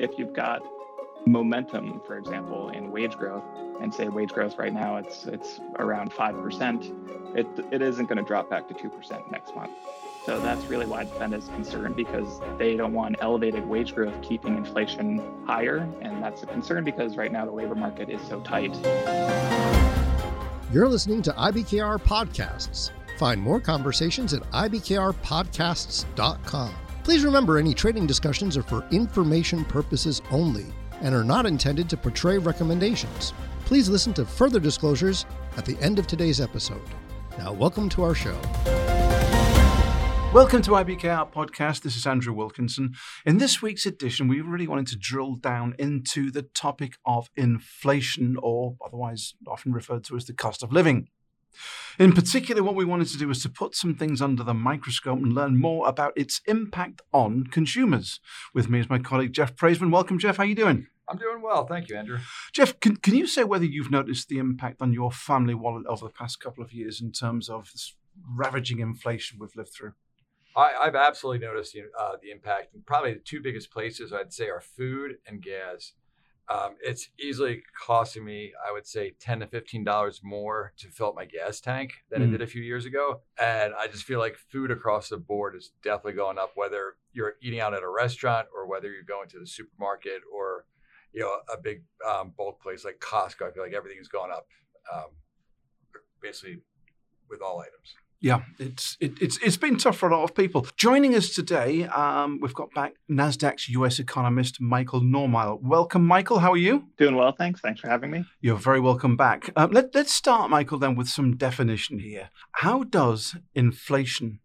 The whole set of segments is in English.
if you've got momentum, for example, in wage growth, and say wage growth right now it's it's around five percent, it it isn't going to drop back to two percent next month. So that's really why the Fed is concerned because they don't want elevated wage growth keeping inflation higher, and that's a concern because right now the labor market is so tight. You're listening to IBKR podcasts. Find more conversations at ibkrpodcasts.com. Please remember any trading discussions are for information purposes only and are not intended to portray recommendations. Please listen to further disclosures at the end of today's episode. Now, welcome to our show. Welcome to IBKR Podcast. This is Andrew Wilkinson. In this week's edition, we really wanted to drill down into the topic of inflation, or otherwise often referred to as the cost of living. In particular, what we wanted to do was to put some things under the microscope and learn more about its impact on consumers. With me is my colleague Jeff Praissman. Welcome, Jeff. How are you doing? I'm doing well. Thank you, Andrew. Jeff, can, can you say whether you've noticed the impact on your family wallet over the past couple of years in terms of this ravaging inflation we've lived through? I, have absolutely noticed the, uh, the impact. Probably the two biggest places I'd say are food and gas. Um, it's easily costing me, I would say, ten to fifteen dollars more to fill up my gas tank than mm. it did a few years ago. And I just feel like food across the board is definitely going up, whether you're eating out at a restaurant or whether you're going to the supermarket or you know a big um, bulk place like Costco. I feel like everything's going up, um, basically with all items. Yeah, it's it, it's it's been tough for a lot of people. Joining us today, um, we've got back Nasdaq's U.S. economist Michael Normyle. Welcome, Michael. How are you? Doing well, thanks. Thanks for having me. You're very welcome back. Um, let Let's start, Michael, then with some definition here. How does inflation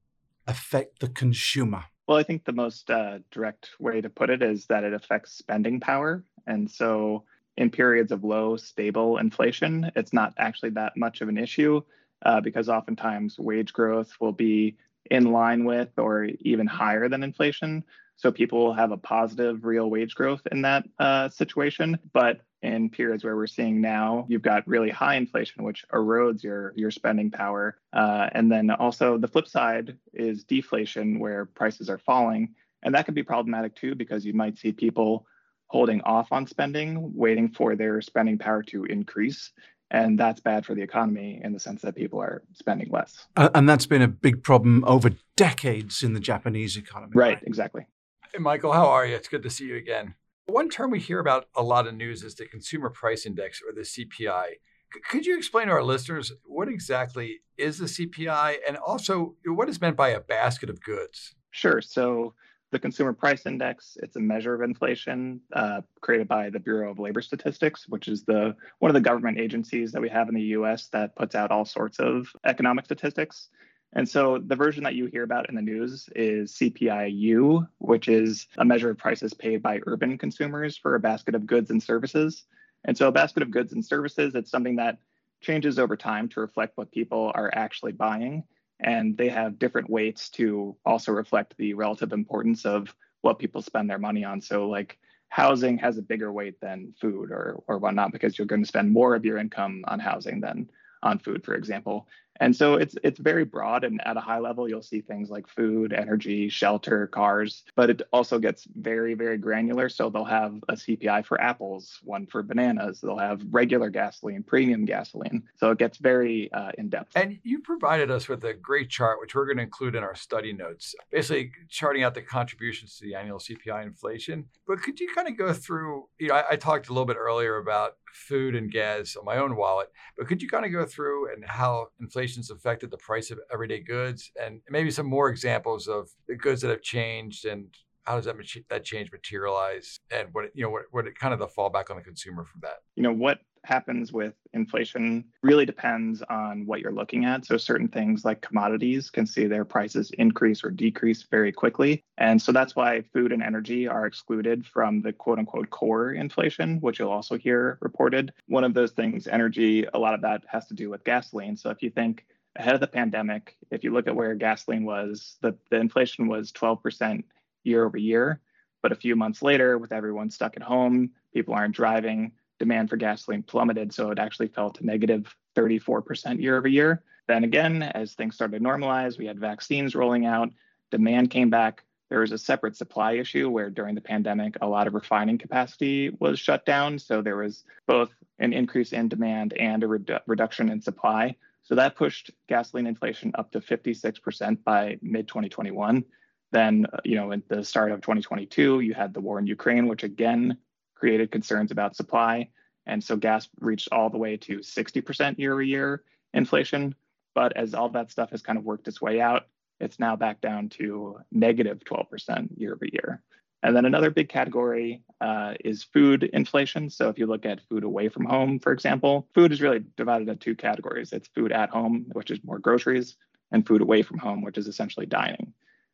affect the consumer? Well, I think the most uh, direct way to put it is that it affects spending power, and so in periods of low, stable inflation, it's not actually that much of an issue uh, because oftentimes wage growth will be in line with or even higher than inflation. So people will have a positive real wage growth in that uh, situation. But in periods where we're seeing now, you've got really high inflation, which erodes your your spending power. Uh, and then also the flip side is deflation, where prices are falling, and that can be problematic too because you might see people holding off on spending, waiting for their spending power to increase. And that's bad for the economy in the sense that people are spending less. Uh, and that's been a big problem over decades in the Japanese economy. Right, right, exactly. Hey, Michael, how are you? It's good to see you again. One term we hear about a lot of news is the Consumer Price Index or the CPI. C- could you explain to our listeners what exactly is the CPI and also what is meant by a basket of goods? Sure. So the Consumer Price Index. It's a measure of inflation uh, created by the Bureau of Labor Statistics, which is the one of the government agencies that we have in the U.S. that puts out all sorts of economic statistics. And so the version that you hear about in the news is CPIU, which is a measure of prices paid by urban consumers for a basket of goods and services. And so a basket of goods and services, it's something that changes over time to reflect what people are actually buying and they have different weights to also reflect the relative importance of what people spend their money on. So like housing has a bigger weight than food or or whatnot because you're going to spend more of your income on housing than on food, for example. And so it's it's very broad and at a high level you'll see things like food, energy, shelter, cars, but it also gets very very granular so they'll have a CPI for apples, one for bananas, they'll have regular gasoline, premium gasoline. So it gets very uh, in depth. And you provided us with a great chart which we're going to include in our study notes. Basically charting out the contributions to the annual CPI inflation. But could you kind of go through, you know, I, I talked a little bit earlier about food and gas on my own wallet. But could you kind of go through and how inflation's affected the price of everyday goods and maybe some more examples of the goods that have changed and how does that that change materialize and what you know what what kind of the fallback on the consumer from that? You know what happens with inflation really depends on what you're looking at. So, certain things like commodities can see their prices increase or decrease very quickly. And so that's why food and energy are excluded from the quote unquote core inflation, which you'll also hear reported. One of those things, energy, a lot of that has to do with gasoline. So, if you think ahead of the pandemic, if you look at where gasoline was, the, the inflation was 12% year over year. But a few months later, with everyone stuck at home, people aren't driving, demand for gasoline plummeted, so it actually fell to negative 34% year over year. Then again, as things started to normalize, we had vaccines rolling out, demand came back, there was a separate supply issue where during the pandemic, a lot of refining capacity was shut down. So there was both an increase in demand and a redu- reduction in supply. So that pushed gasoline inflation up to 56% by mid 2021. Then, you know, at the start of 2022, you had the war in Ukraine, which again created concerns about supply. And so gas reached all the way to 60% year over year inflation. But as all that stuff has kind of worked its way out, it's now back down to negative 12% year over year. And then another big category uh, is food inflation. So if you look at food away from home, for example, food is really divided into two categories. It's food at home, which is more groceries, and food away from home, which is essentially dining.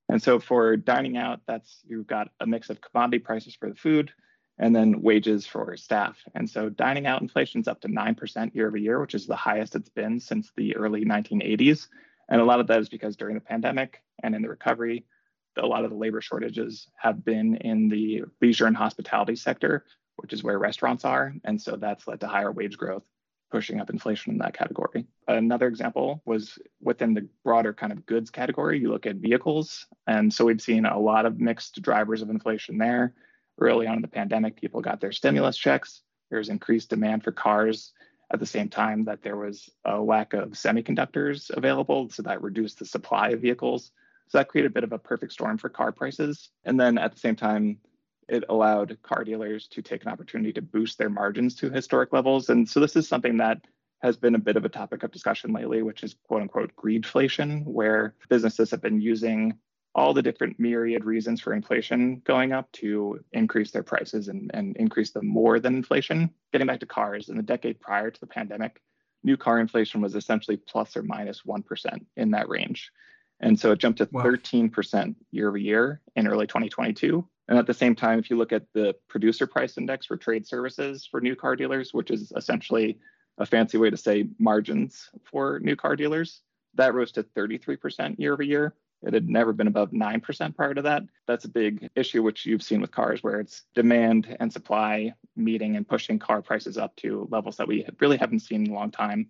And so for dining out, that's you've got a mix of commodity prices for the food and then wages for staff. And so dining out inflation is up to 9% year over year, which is the highest it's been since the early 1980s. And a lot of that is because during the pandemic and in the recovery, a lot of the labor shortages have been in the leisure and hospitality sector, which is where restaurants are. And so that's led to higher wage growth, pushing up inflation in that category. Another example was within the broader kind of goods category, you look at vehicles. And so we've seen a lot of mixed drivers of inflation there. Early on in the pandemic, people got their stimulus checks. There was increased demand for cars at the same time that there was a lack of semiconductors available. So that reduced the supply of vehicles. So that created a bit of a perfect storm for car prices. And then at the same time, it allowed car dealers to take an opportunity to boost their margins to historic levels. And so this is something that has been a bit of a topic of discussion lately, which is quote unquote greedflation, where businesses have been using all the different myriad reasons for inflation going up to increase their prices and, and increase them more than inflation. Getting back to cars, in the decade prior to the pandemic, new car inflation was essentially plus or minus 1 in that range. And so it jumped to wow. 13% year over year in early 2022. And at the same time, if you look at the producer price index for trade services for new car dealers, which is essentially a fancy way to say margins for new car dealers, that rose to 33% year over year. It had never been above 9% prior to that. That's a big issue, which you've seen with cars, where it's demand and supply meeting and pushing car prices up to levels that we really haven't seen in a long time.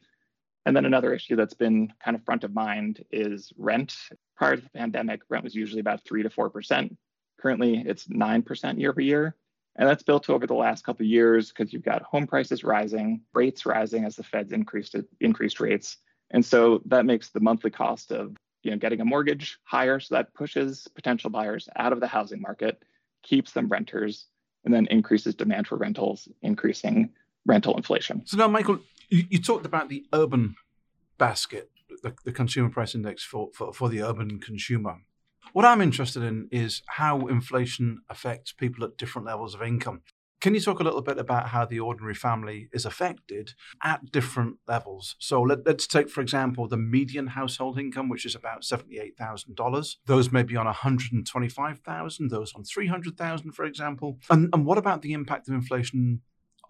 And then another issue that's been kind of front of mind is rent. Prior to the pandemic, rent was usually about 3 to 4%. Currently, it's 9% year over year. And that's built over the last couple of years because you've got home prices rising, rates rising as the Fed's increased increased rates. And so that makes the monthly cost of you know, getting a mortgage higher. So that pushes potential buyers out of the housing market, keeps them renters, and then increases demand for rentals, increasing rental inflation. So now, Michael, you, you talked about the urban basket, the, the consumer price index for, for, for the urban consumer. What I'm interested in is how inflation affects people at different levels of income. Can you talk a little bit about how the ordinary family is affected at different levels? So let, us take, for example, the median household income, which is about $78,000. Those may be on 125,000, those on 300,000, for example. And, and what about the impact of inflation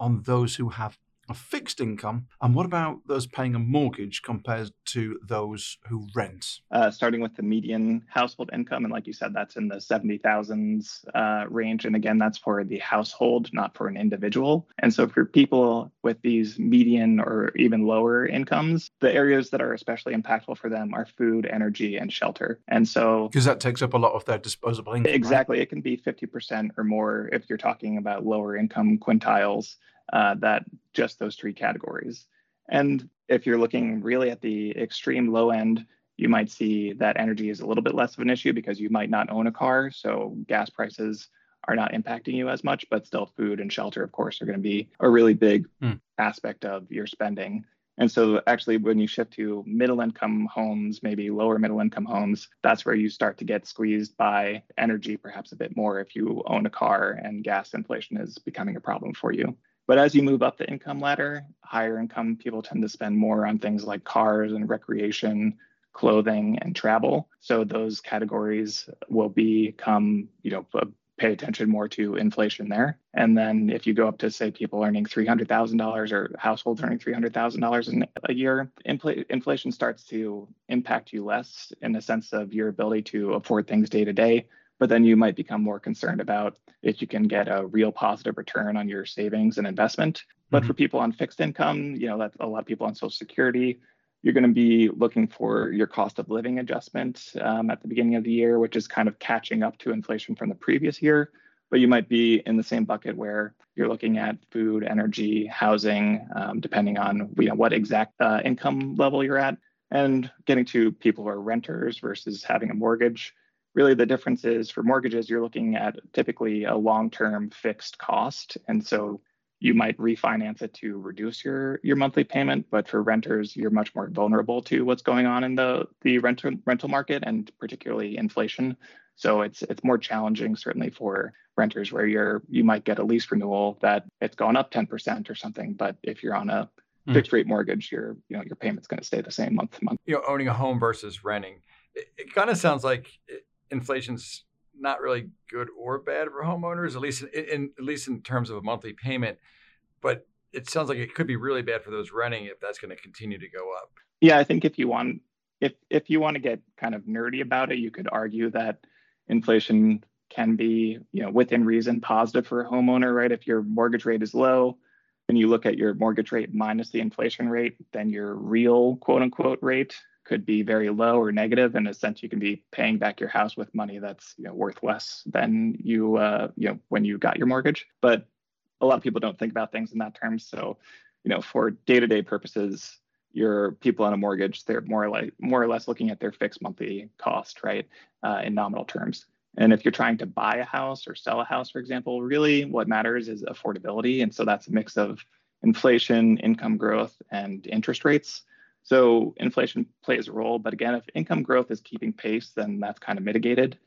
on those who have a fixed income? And what about those paying a mortgage compared to those who rent? Uh, starting with the median household income, and like you said, that's in the 70,000s uh, range. And again, that's for the household, not for an individual. And so for people with these median or even lower incomes, the areas that are especially impactful for them are food, energy, and shelter. And so because that takes up a lot of their disposable income. Exactly. Right? It can be 50% or more if you're talking about lower income quintiles uh, that just those three categories. And if you're looking really at the extreme low end, you might see that energy is a little bit less of an issue because you might not own a car. So gas prices are not impacting you as much, but still food and shelter, of course, are going to be a really big mm. aspect of your spending. And so, actually, when you shift to middle income homes, maybe lower middle income homes, that's where you start to get squeezed by energy perhaps a bit more if you own a car and gas inflation is becoming a problem for you. But as you move up the income ladder, higher income people tend to spend more on things like cars and recreation, clothing, and travel. So those categories will become, you know, uh, pay attention more to inflation there. And then if you go up to say people earning $300,000 or households earning $300,000 in a year, infl- inflation starts to impact you less in the sense of your ability to afford things day to day but then you might become more concerned about if you can get a real positive return on your savings and investment. But mm-hmm. for people on fixed income, you know, that's a lot of people on Social Security, you're going to be looking for your cost of living adjustment um, at the beginning of the year, which is kind of catching up to inflation from the previous year. But you might be in the same bucket where you're looking at food, energy, housing, um, depending on you know, what exact uh, income level you're at, and getting to people who are renters versus having a mortgage. Really, the difference is for mortgages, you're looking at typically a long term fixed cost. And so you might refinance it to reduce your your monthly payment but for renters you're much more vulnerable to what's going on in the the rental rental market and particularly inflation so it's it's more challenging certainly for renters where you're you might get a lease renewal that it's gone up 10% or something but if you're on a mm. fixed rate mortgage your you know your payment's going to stay the same month to month you know owning a home versus renting it, it kind of sounds like inflation's not really good or bad for homeowners, at least in, in, at least in terms of a monthly payment. But it sounds like it could be really bad for those renting if that's going to continue to go up. Yeah, I think if you want if if you want to get kind of nerdy about it, you could argue that inflation can be, you know, within reason positive for a homeowner, right? If your mortgage rate is low and you look at your mortgage rate minus the inflation rate, then your real quote unquote rate could be very low or negative in a sense you can be paying back your house with money that's you know, worth less than you uh, you know when you got your mortgage. But a lot of people don't think about things in that terms. So you know for day-to-day purposes your people on a mortgage they're more like more or less looking at their fixed monthly cost right uh, in nominal terms. And if you're trying to buy a house or sell a house for example really what matters is affordability. And so that's a mix of inflation income growth and interest rates so inflation plays a role, but again, if income growth is keeping pace, then that's kind of mitigated.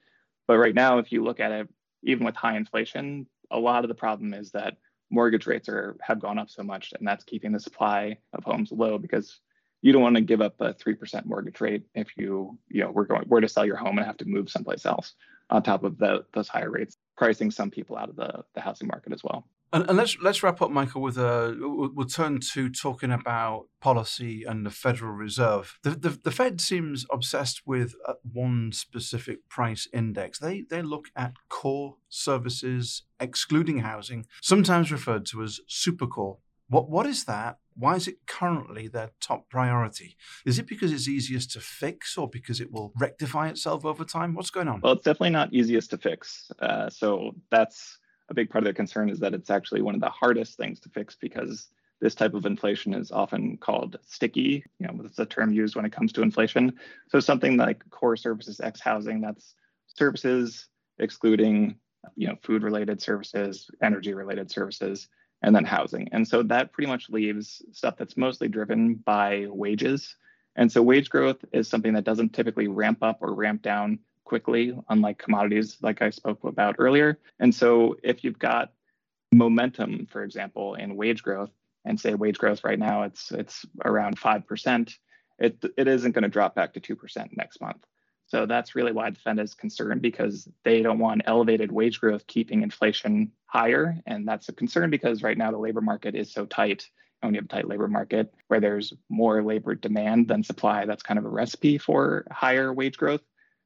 But right now, if you look at it, even with high inflation, a lot of the problem is that mortgage rates are have gone up so much, and that's keeping the supply of homes low because you don't want to give up a three percent mortgage rate if you you know we're going were to sell your home and have to move someplace else on top of the, those higher rates, pricing some people out of the, the housing market as well. And, and, let's let's wrap up, Michael. With a we'll, we'll, turn to talking about policy and the Federal Reserve. The, the, the Fed seems obsessed with uh, one specific price index. They they look at core services, excluding housing, sometimes referred to as supercore. What what is that? Why is it currently their top priority? Is it because it's easiest to fix, or because it will rectify itself over time? What's going on? Well, it's definitely not easiest to fix. Uh, so that's a big part of their concern is that it's actually one of the hardest things to fix because this type of inflation is often called sticky. You know, it's a term used when it comes to inflation. So something like core services X housing, that's services excluding, you know, food related services, energy related services, and then housing. And so that pretty much leaves stuff that's mostly driven by wages. And so wage growth is something that doesn't typically ramp up or ramp down quickly, unlike commodities, like I spoke about earlier. And so, if you've got momentum, for example, in wage growth, and say wage growth right now it's it's around five percent, it it isn't going to drop back to two percent next month. So that's really why the Fed is concerned because they don't want elevated wage growth keeping inflation higher, and that's a concern because right now the labor market is so tight. When you have a tight labor market where there's more labor demand than supply, that's kind of a recipe for higher wage growth.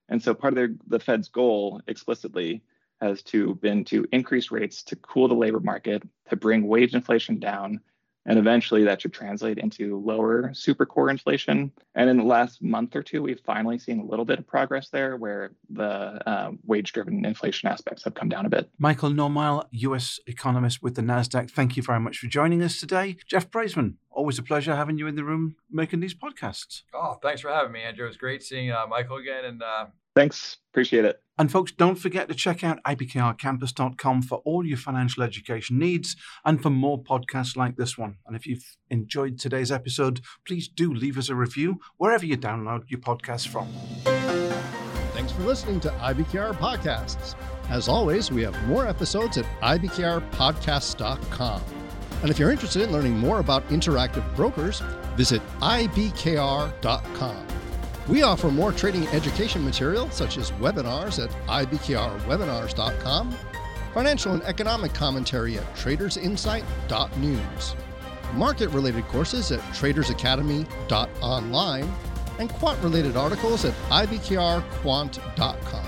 And so part of their, the Fed's goal explicitly has to been to increase rates to cool the labor market, to bring wage inflation down, and eventually that should translate into lower super core inflation. And in the last month or two, we've finally seen a little bit of progress there where the uh, wage driven inflation aspects have come down a bit. Michael Normyle, US economist with the NASDAQ, thank you very much for joining us today. Jeff Praissman, always a pleasure having you in the room making these podcasts. Oh, thanks for having me, Andrew. It was great seeing uh, Michael again. And uh, thanks. Appreciate it. And folks, don't forget to check out ibkrcampus.com for all your financial education needs and for more podcasts like this one. And if you've enjoyed today's episode, please do leave us a review wherever you download your podcast from. Thanks for listening to IBKR Podcasts. As always, we have more episodes at ibkrpodcasts.com. And if you're interested in learning more about interactive brokers, visit ibkr.com. We offer more trading education material, such as webinars at ibkrwebinars.com, financial and economic commentary at tradersinsight.news, market related courses at tradersacademy.online, and quant related articles at ibkrquant.com.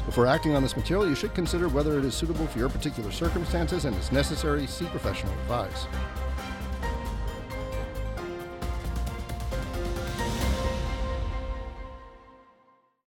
Before acting on this material, you should consider whether it is suitable for your particular circumstances and, if necessary, seek professional advice.